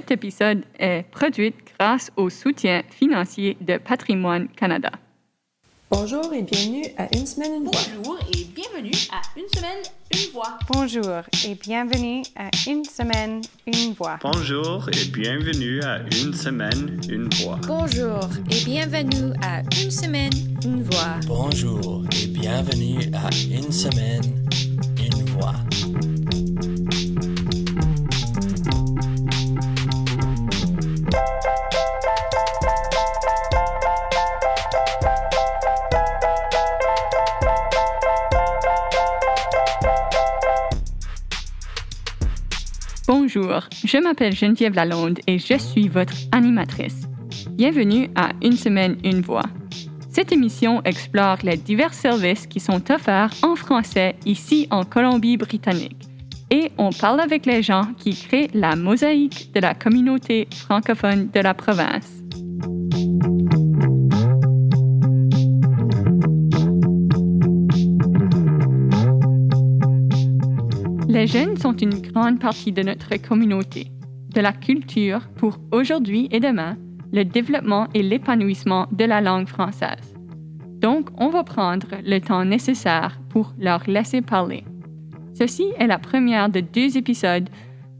Cet épisode est produit grâce au soutien financier de Patrimoine Canada. Bonjour et bienvenue à Une semaine, une voix. Bonjour et bienvenue à Une semaine, une voix. Bonjour et bienvenue à Une semaine, une voix. Bonjour et bienvenue à Une semaine, une voix. Bonjour et bienvenue à Une semaine, une voix. Bonjour et bienvenue à Une semaine, Bonjour, je m'appelle Geneviève Lalonde et je suis votre animatrice. Bienvenue à Une semaine, une voix. Cette émission explore les divers services qui sont offerts en français ici en Colombie-Britannique. Et on parle avec les gens qui créent la mosaïque de la communauté francophone de la province. Les jeunes sont une grande partie de notre communauté, de la culture pour aujourd'hui et demain, le développement et l'épanouissement de la langue française. Donc, on va prendre le temps nécessaire pour leur laisser parler. Ceci est la première de deux épisodes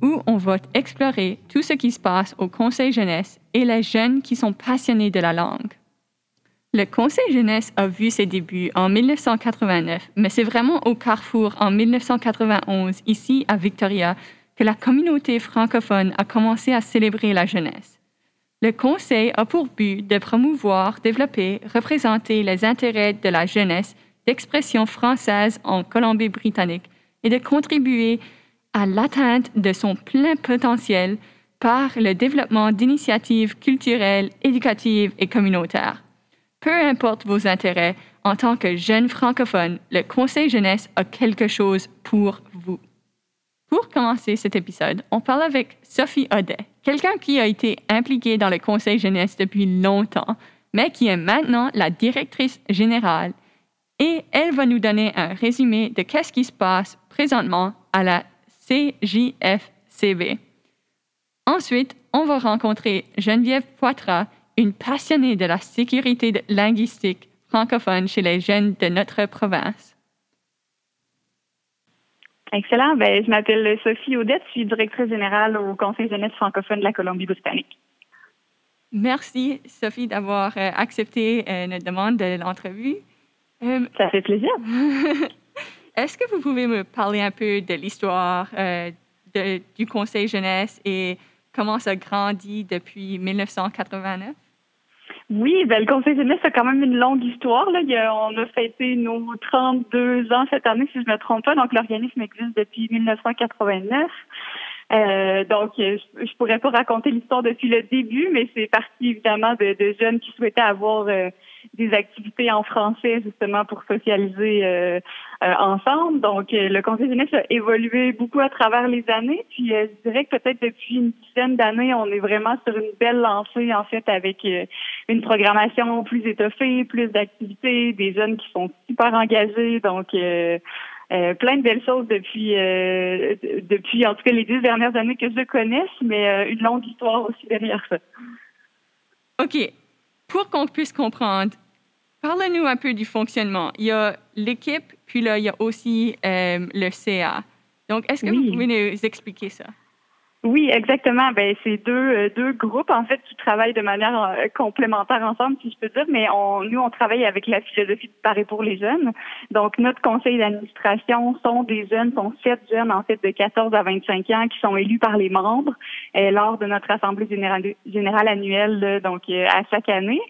où on va explorer tout ce qui se passe au Conseil jeunesse et les jeunes qui sont passionnés de la langue. Le Conseil jeunesse a vu ses débuts en 1989, mais c'est vraiment au Carrefour en 1991, ici à Victoria, que la communauté francophone a commencé à célébrer la jeunesse. Le Conseil a pour but de promouvoir, développer, représenter les intérêts de la jeunesse d'expression française en Colombie-Britannique et de contribuer à l'atteinte de son plein potentiel par le développement d'initiatives culturelles, éducatives et communautaires. Peu importe vos intérêts, en tant que jeune francophone, le Conseil jeunesse a quelque chose pour vous. Pour commencer cet épisode, on parle avec Sophie Audet, quelqu'un qui a été impliqué dans le Conseil jeunesse depuis longtemps, mais qui est maintenant la directrice générale. Et elle va nous donner un résumé de qu'est-ce qui se passe présentement à la CJFCB. Ensuite, on va rencontrer Geneviève Poitras, une passionnée de la sécurité linguistique francophone chez les jeunes de notre province. Excellent. Ben, je m'appelle Sophie Audette, je suis directrice générale au Conseil jeunesse francophone de la Colombie-Britannique. Merci, Sophie, d'avoir euh, accepté euh, notre demande de l'entrevue. Euh, Ça fait plaisir. Est-ce que vous pouvez me parler un peu de l'histoire du Conseil jeunesse et comment ça grandit depuis 1989? Oui, ben, le Conseil jeunesse a quand même une longue histoire. Là. On a fêté nos 32 ans cette année, si je ne me trompe pas. Donc, l'organisme existe depuis 1989. Euh, donc, je, je pourrais pas raconter l'histoire depuis le début, mais c'est parti évidemment de, de, jeunes qui souhaitaient avoir euh, des activités en français justement pour socialiser euh, euh ensemble. Donc, euh, le Conseil jeunesse a évolué beaucoup à travers les années. Puis, je dirais que peut-être depuis une dizaine d'années, on est vraiment sur une belle lancée en fait avec une programmation plus étoffée, plus d'activités, des jeunes qui sont super engagés. Donc plein de belles choses depuis, depuis en tout cas les dix dernières années que je connaisse, mais une longue histoire aussi derrière ça. OK. Pour qu'on puisse comprendre, parle-nous un peu du fonctionnement. Il y a l'équipe, puis là, il y a aussi le CA. Donc, est-ce que vous pouvez nous expliquer ça? Oui, exactement. Ben c'est deux euh, deux groupes en fait qui travaillent de manière euh, complémentaire ensemble, si je peux dire. Mais on, nous, on travaille avec la philosophie de Paris pour les jeunes. Donc notre conseil d'administration sont des jeunes, sont sept jeunes en fait de 14 à 25 ans qui sont élus par les membres euh, lors de notre assemblée générale, générale annuelle, donc à chaque année.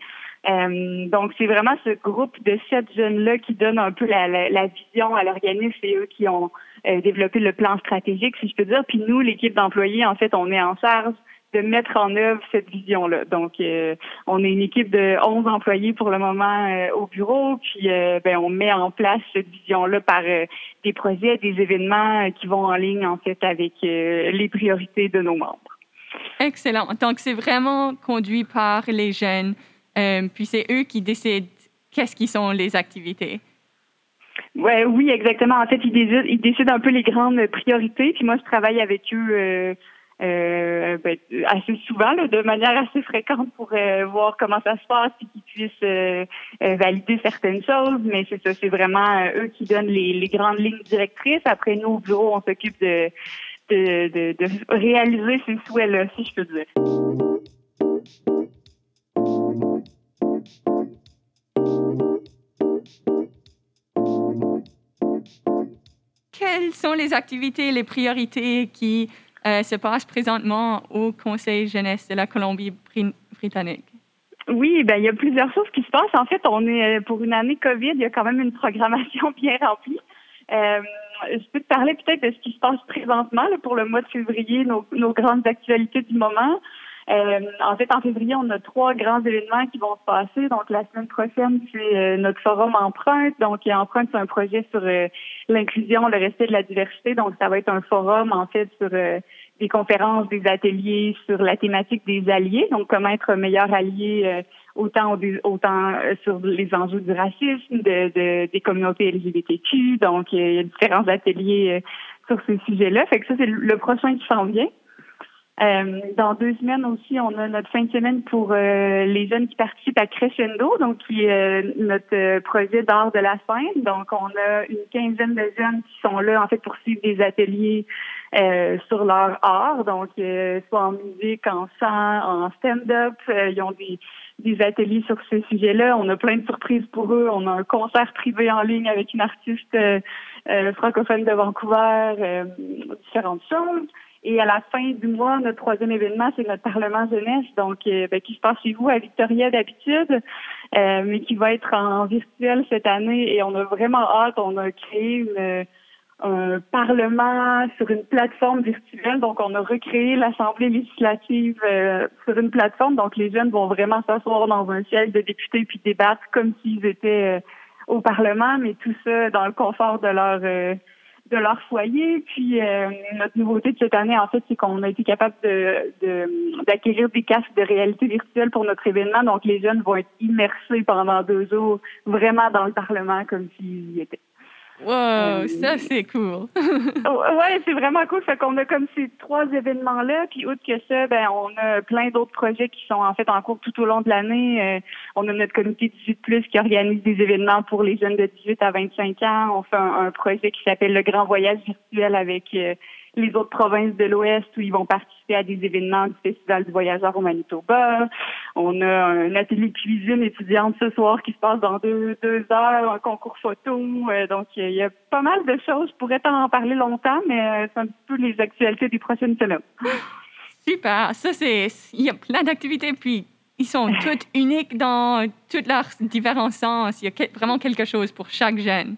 Euh, donc, c'est vraiment ce groupe de sept jeunes-là qui donne un peu la, la, la vision à l'organisme. C'est eux qui ont euh, développé le plan stratégique, si je peux dire. Puis nous, l'équipe d'employés, en fait, on est en charge de mettre en œuvre cette vision-là. Donc, euh, on est une équipe de 11 employés pour le moment au bureau, puis ben, on met en place cette vision-là par des projets, des événements qui vont en ligne, en fait, avec les priorités de nos membres. Excellent. Donc, c'est vraiment conduit par les jeunes euh, puis c'est eux qui décident qu'est-ce qui sont les activités. Ouais, oui, exactement. En fait, ils décident, ils décident un peu les grandes priorités. Puis moi, je travaille avec eux euh, euh, ben, assez souvent, là, de manière assez fréquente pour euh, voir comment ça se passe et qu'ils puissent euh, valider certaines choses. Mais c'est ça, c'est vraiment eux qui donnent les, les, grandes lignes directrices. Après, nous, au bureau, on s'occupe de, de, de, de, réaliser ces souhaits-là, si je peux dire. Quelles sont les activités, les priorités qui euh, se passe présentement au Conseil jeunesse de la Colombie-Britannique? Oui, ben il y a plusieurs choses qui se passent. En fait, on est euh, pour une année COVID, il y a quand même une programmation bien remplie. Euh, je peux te parler peut-être de ce qui se passe présentement pour le mois de février, nos grandes actualités du moment. Euh, en fait, en février, on a trois grands événements qui vont se passer. Donc, la semaine prochaine, c'est euh, notre forum Empreinte. Donc, Empreinte, c'est un projet sur euh, l'inclusion, le respect de la diversité. Donc, ça va être un forum, en fait, sur des conférences, des ateliers sur la thématique des alliés. Donc, comment être meilleur allié autant, autant sur les enjeux du racisme, de, des communautés LGBTQ. Donc, il y a différents ateliers sur ces sujets-là. Fait que ça, c'est le prochain qui s'en vient. Euh, dans deux semaines aussi, on a notre fin de semaine pour euh, les jeunes qui participent à Crescendo, donc qui est euh, notre projet d'art de la scène. Donc, on a une quinzaine de jeunes qui sont là en fait pour suivre des ateliers sur leur art, donc soit en musique, en chant, en stand-up. ils ont des, des ateliers sur ce sujet-là. On a plein de surprises pour eux. On a un concert privé en ligne avec une artiste francophone de Vancouver, différentes choses. Et à la fin du mois, notre troisième événement, c'est notre Parlement jeunesse, donc euh, ben, qui se passe chez vous à Victoria d'habitude, euh, mais qui va être en virtuel cette année. Et on a vraiment hâte. On a créé un Parlement sur une plateforme virtuelle. Donc, on a recréé l'Assemblée législative euh, sur une plateforme. Donc, les jeunes vont vraiment s'asseoir dans un siège de députés puis débattre comme s'ils étaient au Parlement, mais tout ça dans le confort de leur de leur foyer. Puis euh, notre nouveauté de cette année, en fait, c'est qu'on a été capable de, d'acquérir des casques de réalité virtuelle pour notre événement. Donc les jeunes vont être immersés pendant deux jours, vraiment dans le Parlement comme s'ils y étaient. Wow, ça c'est cool. ouais, c'est vraiment cool. Fait qu'on a comme ces trois événements-là, puis outre que ça, ben on a plein d'autres projets qui sont en fait en cours tout au long de l'année. Euh, on a notre comité 18 qui organise des événements pour les jeunes de 18 à 25 ans. On fait un, projet qui s'appelle le Grand Voyage virtuel avec euh, les autres provinces de l'Ouest où ils vont participer à des événements du Festival du Voyageur au Manitoba. On a un atelier cuisine étudiante ce soir qui se passe dans deux, deux heures, un concours photo. Euh, donc, il y a pas mal de choses. Je pourrais en parler longtemps, mais euh, c'est un petit peu les actualités des prochaines semaines. Super. Ça, c'est... Il y a plein d'activités, puis ils sont toutes uniques dans tous leurs différents sens. Il y a vraiment quelque chose pour chaque jeune.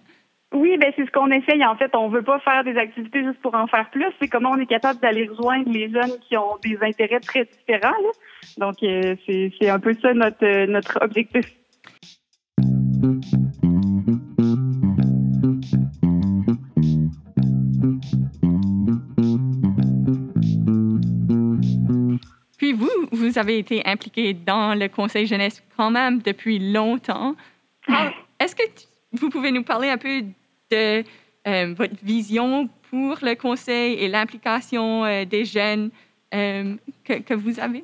Oui, ben c'est ce qu'on essaye. En fait, on veut pas faire des activités juste pour en faire plus. C'est comment on est capable d'aller rejoindre les jeunes qui ont des intérêts très différents. Donc, euh, c'est un peu ça notre, euh, notre objectif. Puis vous, vous avez été impliqué dans le Conseil jeunesse quand même depuis longtemps. Est-ce que vous pouvez nous parler un peu de euh, votre vision pour le conseil et l'implication euh, des jeunes euh, que, vous avez?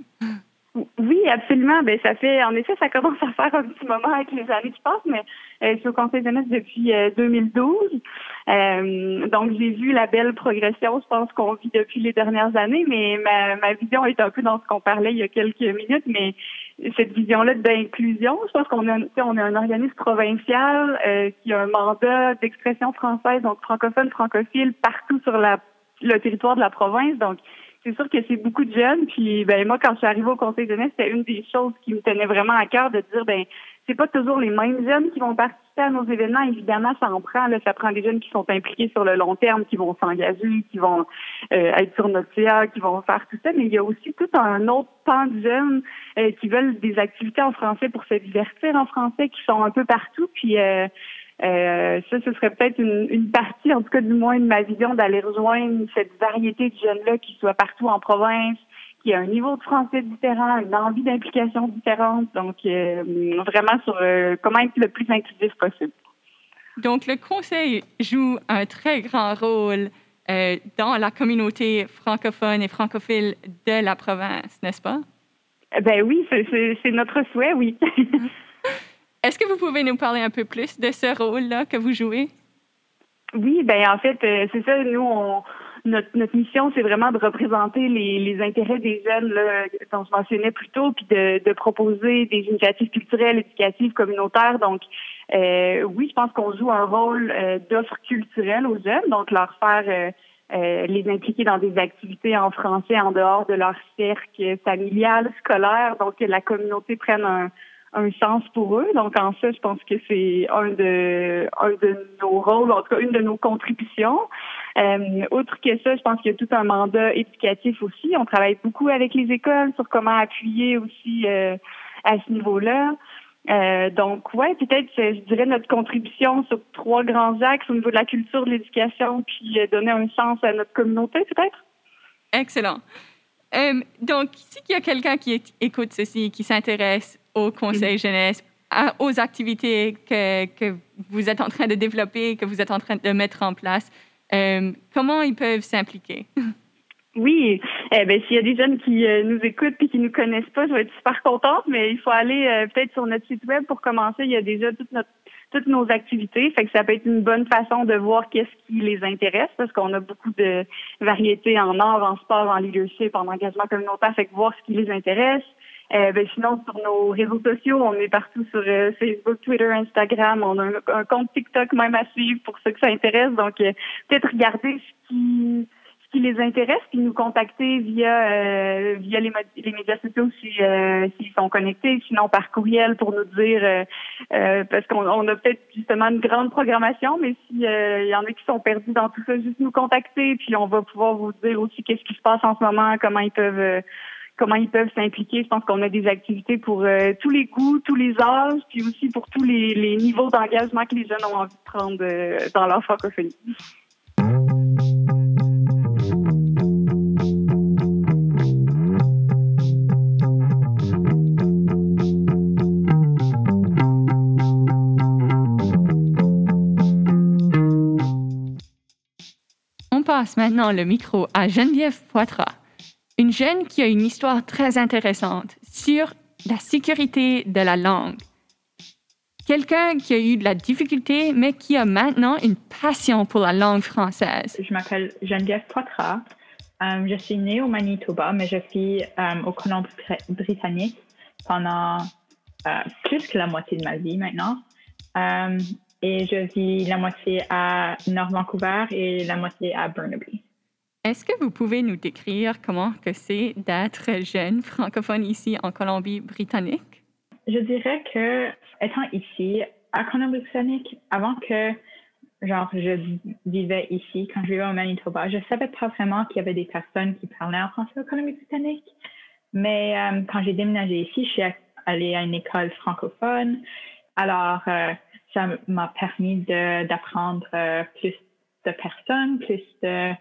Oui, absolument. Ben, ça fait, en effet, ça commence à faire un petit moment avec les années qui passent, mais je suis au Conseil jeunesse depuis 2012. donc, j'ai vu la belle progression, je pense, qu'on vit depuis les dernières années, mais ma, ma vision est un peu dans ce qu'on parlait il y a quelques minutes, mais cette vision-là d'inclusion. Je pense qu'on a, on a un organisme provincial euh, qui a un mandat d'expression française, donc francophone, francophile, partout sur la, le territoire de la province. Donc, c'est sûr que c'est beaucoup de jeunes. Puis, ben moi, quand je suis arrivée au Conseil de jeunesse, c'était une des choses qui me tenait vraiment à cœur de dire, ben c'est pas toujours les mêmes jeunes qui vont participer à nos événements. Évidemment, ça en prend. Là, ça prend des jeunes qui sont impliqués sur le long terme, qui vont s'engager, qui vont euh, être sur notre CA, qui vont faire tout ça. Mais il y a aussi tout un autre pan de jeunes euh, qui veulent des activités en français pour se divertir en français, qui sont un peu partout. Puis euh, euh, ça, ce serait peut-être une, une, partie, en tout cas du moins de ma vision, d'aller rejoindre cette variété de jeunes-là qui soient partout en province, qui a un niveau de français différent, une envie d'implication différente. Donc, euh, vraiment sur euh, comment être le plus inclusif possible. Donc, le conseil joue un très grand rôle euh, dans la communauté francophone et francophile de la province, n'est-ce pas? Ben oui, c'est notre souhait, oui. Est-ce que vous pouvez nous parler un peu plus de ce rôle-là que vous jouez? Oui, ben en fait, c'est ça, nous, on, notre, notre mission, c'est vraiment de représenter les, les intérêts des jeunes, là, dont je mentionnais plus tôt, puis de, de proposer des initiatives culturelles, éducatives, communautaires. Donc, euh, oui, je pense qu'on joue un rôle euh, d'offre culturelle aux jeunes, donc leur faire euh, euh, les impliquer dans des activités en français en dehors de leur cercle familial, scolaire, donc que la communauté prenne un, un sens pour eux. Donc en ça, je pense que c'est un de nos rôles, en tout cas une de nos contributions. Euh, outre que ça, je pense qu'il y a tout un mandat éducatif aussi. On travaille beaucoup avec les écoles sur comment appuyer aussi euh, à ce niveau-là. Euh, donc, ouais, peut-être, je dirais notre contribution sur trois grands axes au niveau de la culture, de l'éducation, puis donner un sens à notre communauté, peut-être. Excellent. donc, si il y a quelqu'un qui écoute ceci, qui s'intéresse au Conseil mm-hmm. jeunesse, aux activités que, que, vous êtes en train de développer, que vous êtes en train de mettre en place, euh, comment ils peuvent s'impliquer? Oui, eh ben s'il y a des jeunes qui euh, nous écoutent et qui nous connaissent pas, je vais être super contente, mais il faut aller euh, peut-être sur notre site web pour commencer. Il y a déjà toute notre toutes nos activités. Fait que ça peut être une bonne façon de voir qu'est-ce qui les intéresse parce qu'on a beaucoup de variétés en art, en sport, en leadership, en engagement communautaire. Fait que voir ce qui les intéresse. Euh, ben, sinon, sur nos réseaux sociaux, on est partout sur euh, Facebook, Twitter, Instagram. On a un, compte TikTok même à suivre pour ceux que ça intéresse. Donc, euh, peut-être regarder ce qui ce qui les intéresse, puis nous contacter via via les, les, médias sociaux si s'ils sont connectés, sinon par courriel pour nous dire parce qu'on on a peut-être justement une grande programmation, mais s'il y en a qui sont perdus dans tout ça, juste nous contacter, puis on va pouvoir vous dire aussi qu'est-ce qui se passe en ce moment, comment ils peuvent comment ils peuvent s'impliquer. Je pense qu'on a des activités pour euh, tous les goûts, tous les âges, puis aussi pour tous les, niveaux d'engagement que les jeunes ont envie de prendre euh, dans leur francophonie. On passe maintenant le micro à Geneviève Poitras une jeune qui a une histoire très intéressante sur la sécurité de la langue. Quelqu'un qui a eu de la difficulté, mais qui a maintenant une passion pour la langue française. Je m'appelle Geneviève Poitras. Euh, je suis née au Manitoba, mais je vis euh, au Colombie-Britannique pendant euh, plus que la moitié de ma vie maintenant. et je vis la moitié à Nord Vancouver et la moitié à Burnaby. Est-ce que vous pouvez nous décrire comment que c'est d'être jeune francophone ici en Colombie-Britannique? Je dirais que étant ici à Colombie-Britannique, avant que genre je vivais ici, quand je vivais au Manitoba, je savais pas vraiment qu'il y avait des personnes qui parlaient en français en Colombie-Britannique. Mais euh, quand j'ai déménagé ici, je suis allée à une école francophone. Alors, euh, ça m'a permis d'apprendre euh, plus de personnes, plus de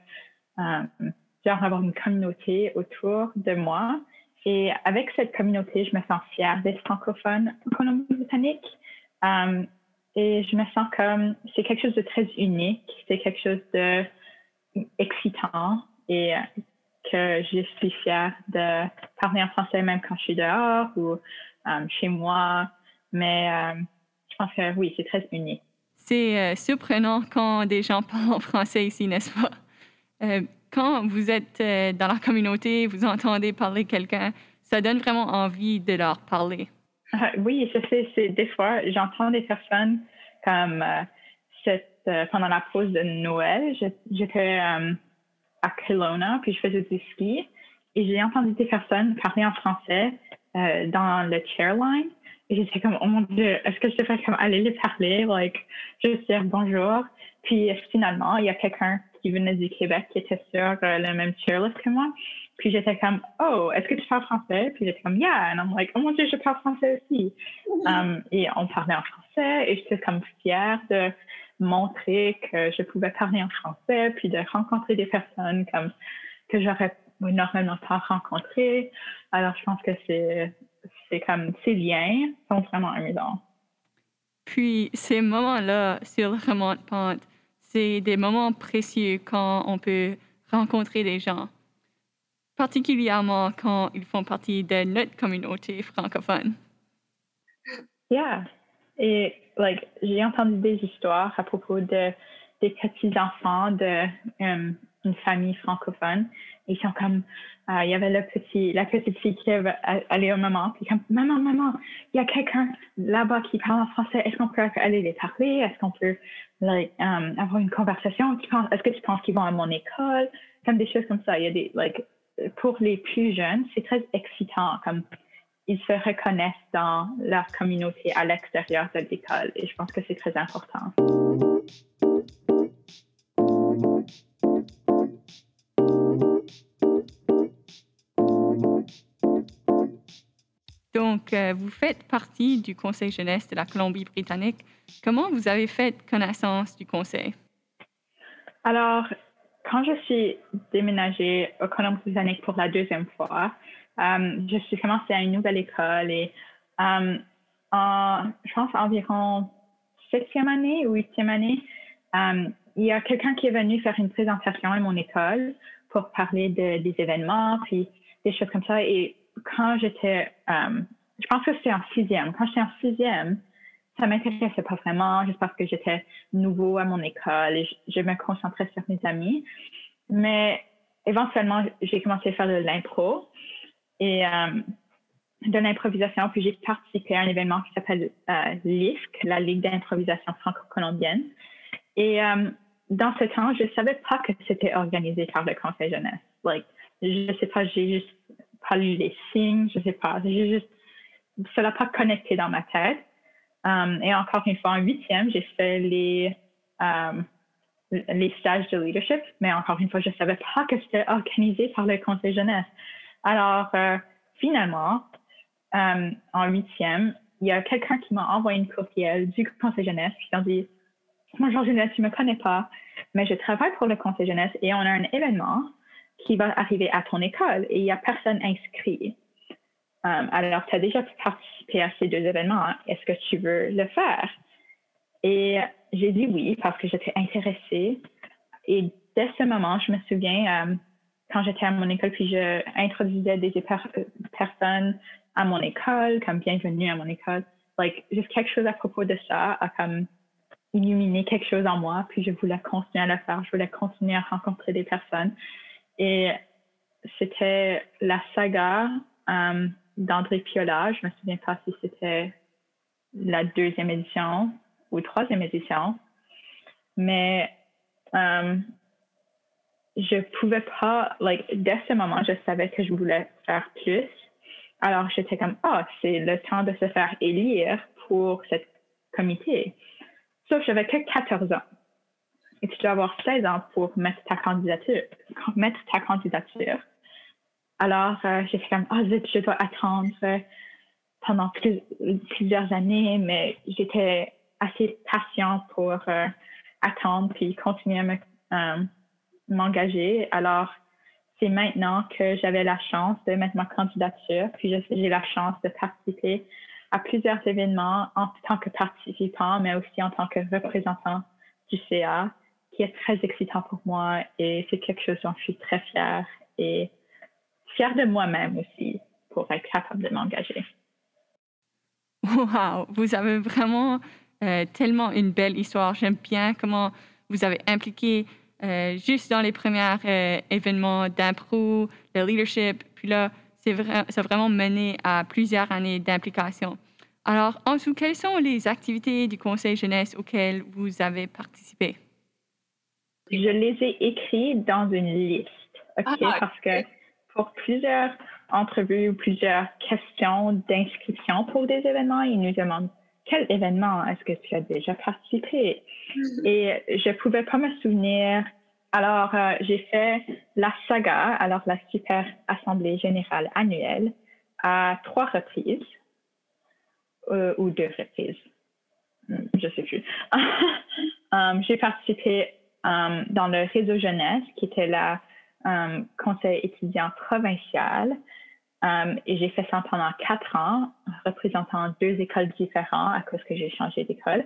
genre avoir une communauté autour de moi. Et avec cette communauté, je me sens fière d'être francophone en Colombie-Britannique. Euh, et je me sens comme c'est quelque chose de très unique, c'est quelque chose de et euh, que je suis fière de parler en français même quand je suis dehors ou euh, chez moi. Mais euh, je pense que oui, c'est très unique. C'est surprenant quand des gens parlent en français ici, n'est-ce pas? Euh, quand vous êtes euh, dans la communauté, vous entendez parler quelqu'un, ça donne vraiment envie de leur parler. Ah, oui, je sais, c'est des fois, j'entends des personnes comme euh, pendant la pause de Noël, j'étais à Kelowna, puis je faisais du ski, et j'ai entendu des personnes parler en français dans le chairline. Et j'étais comme, oh mon Dieu, est-ce que je devrais comme aller les parler, like, juste dire bonjour. Puis finalement, il y a quelqu'un qui venait du Québec qui était sur euh, le même chairlift que moi. Puis j'étais comme, oh, est-ce que tu parles français? Puis j'étais comme, yeah. And I'm like, oh mon Dieu, je parle français aussi. Um, et on parlait en français et j'étais comme fière de montrer que je pouvais parler en français, puis de rencontrer des personnes comme que j'aurais normalement pas rencontrées. Alors je pense que c'est, c'est comme ces liens sont vraiment amusants. Puis ces moments-là sur le remont de pente, c'est des moments précieux quand on peut rencontrer des gens, particulièrement quand ils font partie de notre communauté francophone. Yeah. Et like, j'ai entendu des histoires à propos de des petits enfants de um, une famille francophone. Ils sont comme, euh, il y avait le petit, la petite fille qui allait au maman, puis comme, maman, maman, il y a quelqu'un là-bas qui parle en français. Est-ce qu'on peut aller les parler? Est-ce qu'on peut like, um, avoir une conversation? Est-ce que tu penses qu'ils vont à mon école? Comme des choses comme ça. Il y a des, like, pour les plus jeunes, c'est très excitant. Comme, ils se reconnaissent dans leur communauté à l'extérieur de l'école. Et je pense que c'est très important. Donc, euh, vous faites partie du Conseil jeunesse de la Colombie-Britannique. Comment vous avez fait connaissance du Conseil? Alors, quand je suis déménagée au Colombie-Britannique pour la deuxième fois, euh, je suis commencé à une nouvelle école et euh, en, je pense, environ septième année ou huitième année, il y a quelqu'un qui est venu faire une présentation à mon école pour parler de, des événements, puis des choses comme ça. Et quand j'étais, euh, je pense que c'était en sixième. Quand j'étais en sixième, ça m'intéressait pas vraiment, juste parce que j'étais nouveau à mon école et je, me concentrais sur mes amis. Mais éventuellement, j'ai commencé à faire de l'impro et euh, de l'improvisation. Puis j'ai participé à un événement qui s'appelle euh, LISC, la Ligue d'improvisation franco-colombienne. Et euh, dans ce temps, je savais pas que c'était organisé par le Conseil jeunesse. Like, je sais pas, j'ai juste pas lu les signes, je sais pas, j'ai juste, ça n'a pas connecté dans ma tête. Um, et encore une fois, en huitième, j'ai fait les, um, les stages de leadership, mais encore une fois, je savais pas que c'était organisé par le Conseil jeunesse. Alors, euh, finalement, um, en huitième, il y a quelqu'un qui m'a envoyé une courriel du Conseil jeunesse qui m'a dit Bonjour Jeunesse, tu me connais pas, mais je travaille pour le Conseil jeunesse et on a un événement qui va arriver à ton école et il n'y a personne inscrit. Um, alors, tu as déjà participé à ces deux événements. Hein. Est-ce que tu veux le faire? Et j'ai dit oui parce que j'étais intéressée. Et dès ce moment, je me souviens, um, quand j'étais à mon école, puis je introduisais des personnes à mon école, comme bienvenue à mon école, like, juste quelque chose à propos de ça a comme illuminé quelque chose en moi, puis je voulais continuer à le faire, je voulais continuer à rencontrer des personnes. Et c'était la saga um, d'André Piola. Je me souviens pas si c'était la deuxième édition ou troisième édition. Mais um, je pouvais pas, like, dès ce moment, je savais que je voulais faire plus. Alors, j'étais comme, ah, c'est le temps de se faire élire pour cette comité. Sauf que j'avais que 14 ans et tu dois avoir 16 ans pour mettre ta candidature. Mettre ta candidature. Alors, euh, j'ai comme, oh je dois attendre pendant plusieurs années, mais j'étais assez patient pour euh, attendre puis continuer à euh, m'engager. Alors, c'est maintenant que j'avais la chance de mettre ma candidature, puis j'ai la chance de participer à plusieurs événements en tant que participant, mais aussi en tant que représentant du CA qui est très excitant pour moi et c'est quelque chose dont je suis très fière et fière de moi-même aussi pour être capable de m'engager. Wow, vous avez vraiment euh, tellement une belle histoire. J'aime bien comment vous avez impliqué euh, juste dans les premiers euh, événements d'impro, le leadership, puis là, c'est vrai, ça a vraiment mené à plusieurs années d'implication. Alors, en dessous, quelles sont les activités du Conseil jeunesse auxquelles vous avez participé? Je les ai écrits dans une liste, OK? Ah, parce que pour plusieurs entrevues ou plusieurs questions d'inscription pour des événements, ils nous demandent quel événement est-ce que tu as déjà participé? Mm-hmm. Et je pouvais pas me souvenir. Alors, euh, j'ai fait la saga, alors la super assemblée générale annuelle, à trois reprises, euh, ou deux reprises. Hmm, je sais plus. um, j'ai participé Um, dans le réseau jeunesse, qui était le um, conseil étudiant provincial. Um, et j'ai fait ça pendant quatre ans, représentant deux écoles différentes à cause que j'ai changé d'école.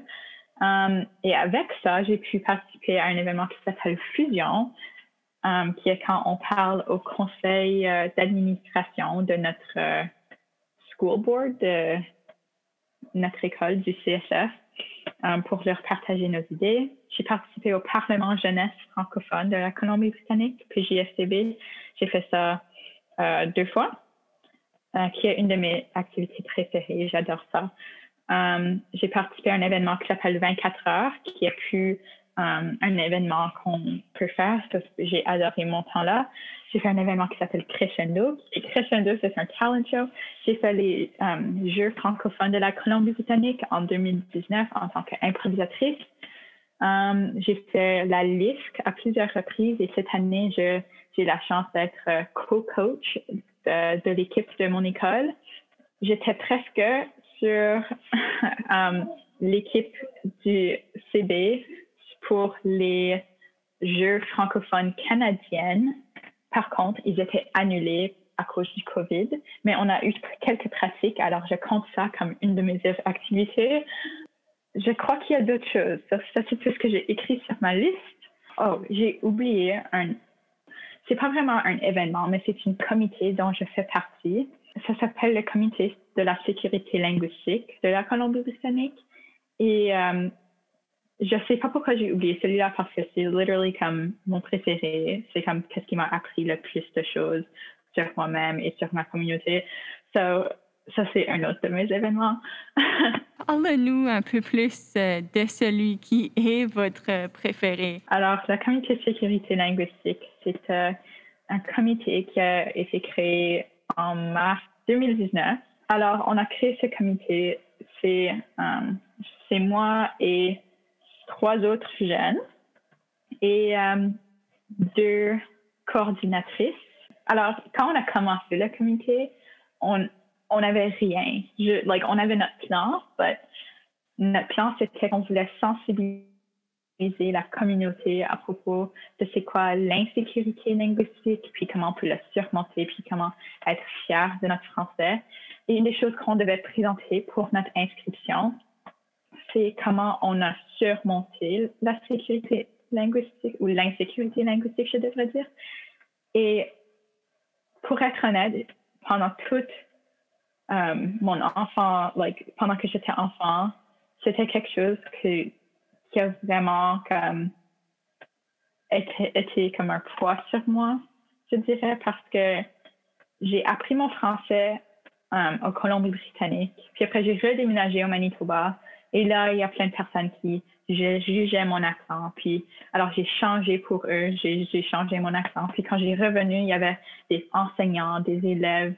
Et avec ça, j'ai pu participer à un événement qui s'appelle Fusion, qui est quand on parle au conseil euh, d'administration de notre euh, school board, de notre école du CSF, pour leur partager nos idées. J'ai participé au Parlement jeunesse francophone de la Colombie-Britannique, PJFCB. J'ai fait ça euh, deux fois, euh, qui est une de mes activités préférées. J'adore ça. Um, j'ai participé à un événement qui s'appelle 24 heures, qui est plus un événement qu'on peut faire parce que j'ai adoré mon temps là. J'ai fait un événement qui s'appelle Crescendo. Crescendo, c'est un talent show. J'ai fait les Jeux francophones de la Colombie-Britannique en 2019 en tant qu'improvisatrice. Um, j'ai fait la LISC à plusieurs reprises et cette année, j'ai la chance d'être euh, co-coach de, l'équipe de mon école. J'étais presque sur um, l'équipe du CB pour les Jeux francophones canadiennes. Par contre, ils étaient annulés à cause du COVID, mais on a eu quelques pratiques, alors je compte ça comme une de mes activités. Je crois qu'il y a d'autres choses. Ça, c'est tout ce que j'ai écrit sur ma liste. Oh, j'ai oublié un. C'est pas vraiment un événement, mais c'est une comité dont je fais partie. Ça s'appelle le comité de la sécurité linguistique de la Colombie-Britannique. Et euh, je sais pas pourquoi j'ai oublié celui-là parce que c'est literally comme mon préféré. C'est comme qu'est-ce qui m'a appris le plus de choses sur moi-même et sur ma communauté. So, ça, c'est un autre de mes événements. Parle-nous un peu plus euh, de celui qui est votre préféré. Alors, le comité de sécurité linguistique, c'est euh, un comité qui a été créé en mars 2019. Alors, on a créé ce comité. C'est euh, moi et trois autres jeunes et euh, deux coordinatrices. Alors, quand on a commencé le comité, on on n'avait rien. Like, on avait notre plan, mais notre plan, c'était qu'on voulait sensibiliser la communauté à propos de c'est quoi l'insécurité linguistique, puis comment on peut la surmonter, puis comment être fier de notre français. Et une des choses qu'on devait présenter pour notre inscription, c'est comment on a surmonté la sécurité linguistique ou l'insécurité linguistique, je devrais dire. Et pour être honnête, pendant toute mon enfant, like, pendant que j'étais enfant, c'était quelque chose que, qui a vraiment comme été, été comme un poids sur moi, je dirais, parce que j'ai appris mon français euh, au Colombie-Britannique. Puis après, j'ai redéménagé au Manitoba. Et là, il y a plein de personnes qui jugeaient mon accent. Puis, alors, j'ai changé pour eux. J'ai changé mon accent. Puis, quand j'ai revenu, il y avait des enseignants, des élèves,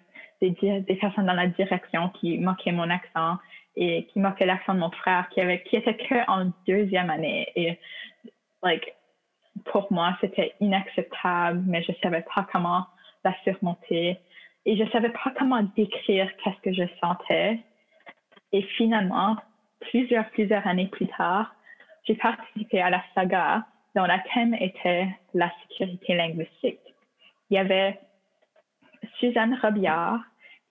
des, personnes dans la direction qui moquaient mon accent et qui moquaient l'accent de mon frère qui avait, qui était que en deuxième année. Et, like, pour moi, c'était inacceptable, mais je savais pas comment la surmonter et je savais pas comment décrire qu'est-ce que je sentais. Et finalement, plusieurs, plusieurs années plus tard, j'ai participé à la saga dont la thème était la sécurité linguistique. Il y avait Suzanne Robillard,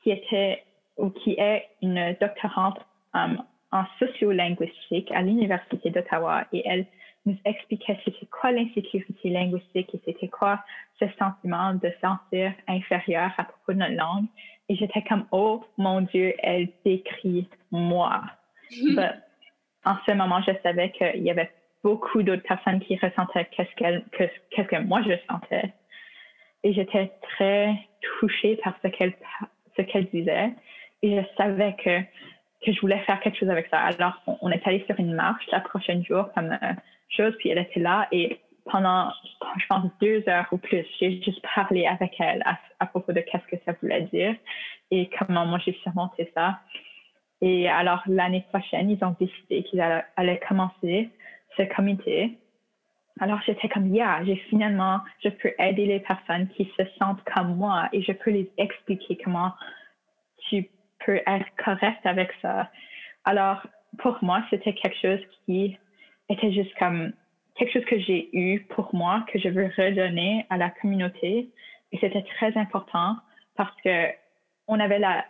qui était ou qui est une doctorante um, en sociolinguistique à l'Université d'Ottawa et elle nous expliquait c'était quoi l'insécurité linguistique et c'était quoi ce sentiment de sentir inférieur à propos de notre langue. Et j'étais comme, oh mon Dieu, elle décrit moi. en ce moment, je savais qu'il y avait beaucoup d'autres personnes qui ressentaient qu'est-ce que, qu'est-ce que moi je sentais. Et j'étais très touchée par ce qu'elle, ce qu'elle disait. Et je savais que, que je voulais faire quelque chose avec ça. Alors, on, est allé sur une marche la prochaine jour comme euh, chose, puis elle était là. Et pendant, je pense, deux heures ou plus, j'ai juste parlé avec elle à, propos de qu'est-ce que ça voulait dire et comment moi j'ai surmonté ça. Et alors, l'année prochaine, ils ont décidé qu'ils allaient, commencer ce comité. Alors, j'étais comme, yeah, j'ai finalement, je peux aider les personnes qui se sentent comme moi et je peux les expliquer comment tu peux être correct avec ça. Alors, pour moi, c'était quelque chose qui était juste comme quelque chose que j'ai eu pour moi, que je veux redonner à la communauté. Et c'était très important parce que on avait la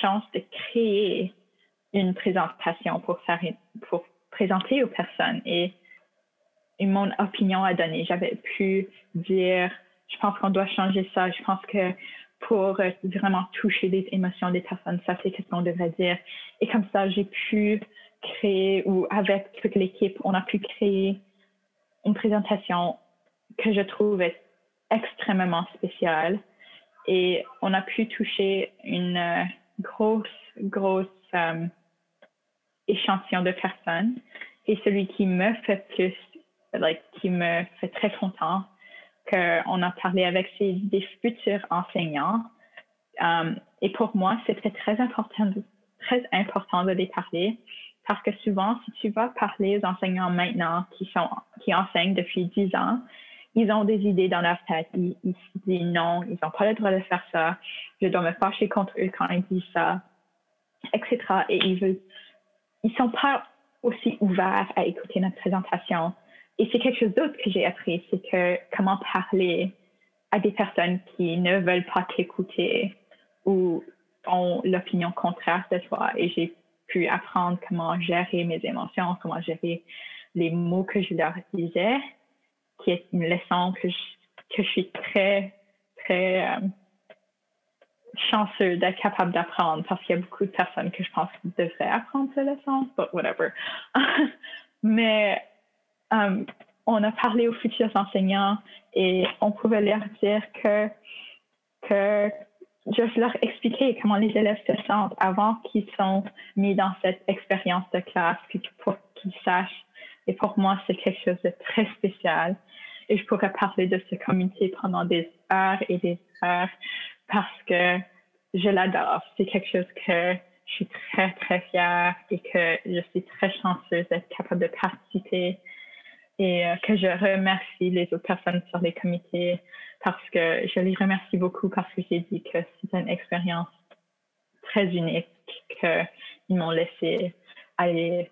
chance de créer une présentation pour faire pour présenter aux personnes et, mon opinion à donner. J'avais pu dire, je pense qu'on doit changer ça. Je pense que pour euh, vraiment toucher les émotions des personnes, ça c'est ce qu'on devrait dire. Et comme ça, j'ai pu créer, ou avec toute l'équipe, on a pu créer une présentation que je trouvais extrêmement spéciale. Et on a pu toucher une euh, grosse, grosse euh, échantillon de personnes. Et celui qui me fait plus, like, qui me fait très content, qu'on a parlé avec ces, des futurs enseignants. Um, et pour moi, c'était très important, très important de les parler parce que souvent, si tu vas parler aux enseignants maintenant qui, sont, qui enseignent depuis 10 ans, ils ont des idées dans leur tête. Ils, ils se disent non, ils n'ont pas le droit de faire ça. Je dois me fâcher contre eux quand ils disent ça, etc. Et ils veulent, ils sont pas aussi ouverts à écouter notre présentation. Et c'est quelque chose d'autre que j'ai appris, c'est que comment parler à des personnes qui ne veulent pas t'écouter ou ont l'opinion contraire de toi. Et j'ai pu apprendre comment gérer mes émotions, comment gérer les mots que je leur disais, qui est une leçon que je, que je suis très, très euh, chanceux d'être capable d'apprendre parce qu'il y a beaucoup de personnes que je pense devraient apprendre cette leçon, but whatever. Mais um, on a parlé aux futurs enseignants et on pouvait leur dire que, que je leur expliquer comment les élèves se sentent avant qu'ils soient mis dans cette expérience de classe, pour qu'ils sachent. Et pour moi, c'est quelque chose de très spécial. Et je pourrais parler de ce comité pendant des heures et des heures parce que je l'adore. C'est quelque chose que je suis très, très fière et que je suis très chanceuse d'être capable de participer et euh, que je remercie les autres personnes sur les comités parce que je les remercie beaucoup parce que j'ai dit que c'est une expérience très unique qu'ils m'ont laissé aller,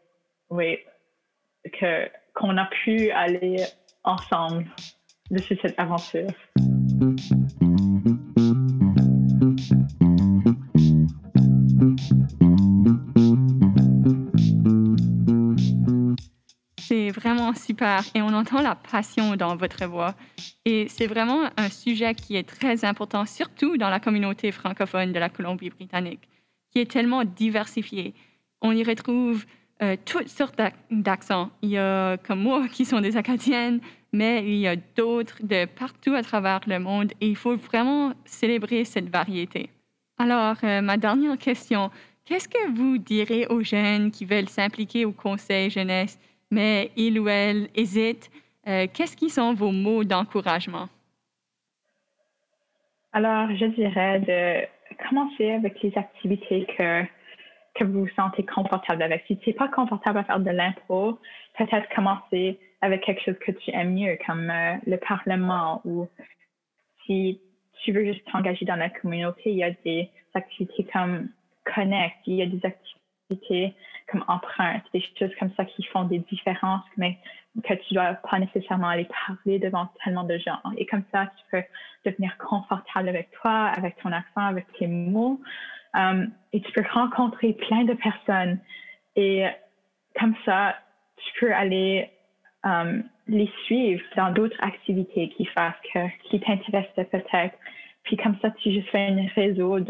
oui, que qu'on a pu aller ensemble de cette aventure. Et on entend la passion dans votre voix. Et c'est vraiment un sujet qui est très important, surtout dans la communauté francophone de la Colombie-Britannique, qui est tellement diversifiée. On y retrouve euh, toutes sortes d'accents. Il y a comme moi qui sont des Acadiennes, mais il y a d'autres de partout à travers le monde et il faut vraiment célébrer cette variété. Alors, euh, ma dernière question, qu'est-ce que vous direz aux jeunes qui veulent s'impliquer au Conseil jeunesse mais il ou elle hésite. Euh, qu'est-ce qui sont vos mots d'encouragement? Alors, je dirais de commencer avec les activités que, que vous vous sentez confortable avec. Si tu n'es pas confortable à faire de l'impro, peut-être commencer avec quelque chose que tu aimes mieux, comme euh, le Parlement ou si tu veux juste t'engager dans la communauté, il y a des activités comme Connect, il y a des activités comme des choses comme ça qui font des différences, mais que tu dois pas nécessairement aller parler devant tellement de gens. Et comme ça, tu peux devenir confortable avec toi, avec ton accent, avec tes mots. Um, et tu peux rencontrer plein de personnes. Et comme ça, tu peux aller um, les suivre dans d'autres activités qui fassent que, qui t'intéressent peut-être. Puis comme ça, tu juste fais un réseau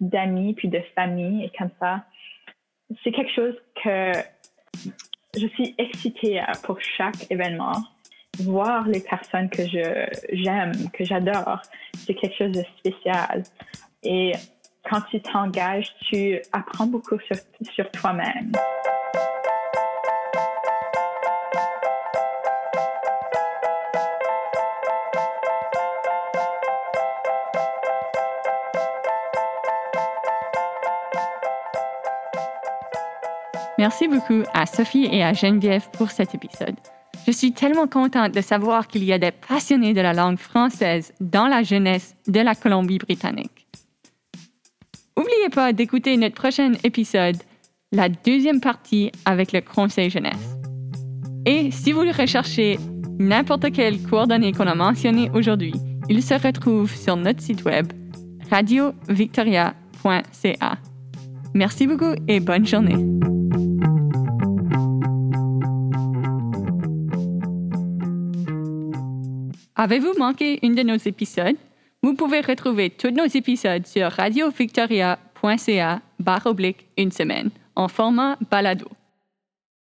d'amis puis de famille et comme ça, c'est quelque chose que je suis excitée pour chaque événement. Voir les personnes que je j'aime, que j'adore, c'est quelque chose de spécial. Et quand tu t'engages, tu apprends beaucoup sur, sur toi-même. Merci beaucoup à Sophie et à Geneviève pour cet épisode. Je suis tellement contente de savoir qu'il y a des passionnés de la langue française dans la jeunesse de la Colombie-Britannique. N'oubliez pas d'écouter notre prochain épisode, la deuxième partie avec le Conseil jeunesse. Et si vous recherchez n'importe quelle coordonnée qu'on a mentionné aujourd'hui, il se retrouve sur notre site web radiovictoria.ca. Merci beaucoup et bonne journée. Avez-vous manqué une de nos épisodes? Vous pouvez retrouver tous nos épisodes sur radiovictoria.ca barre oblique une semaine en format balado.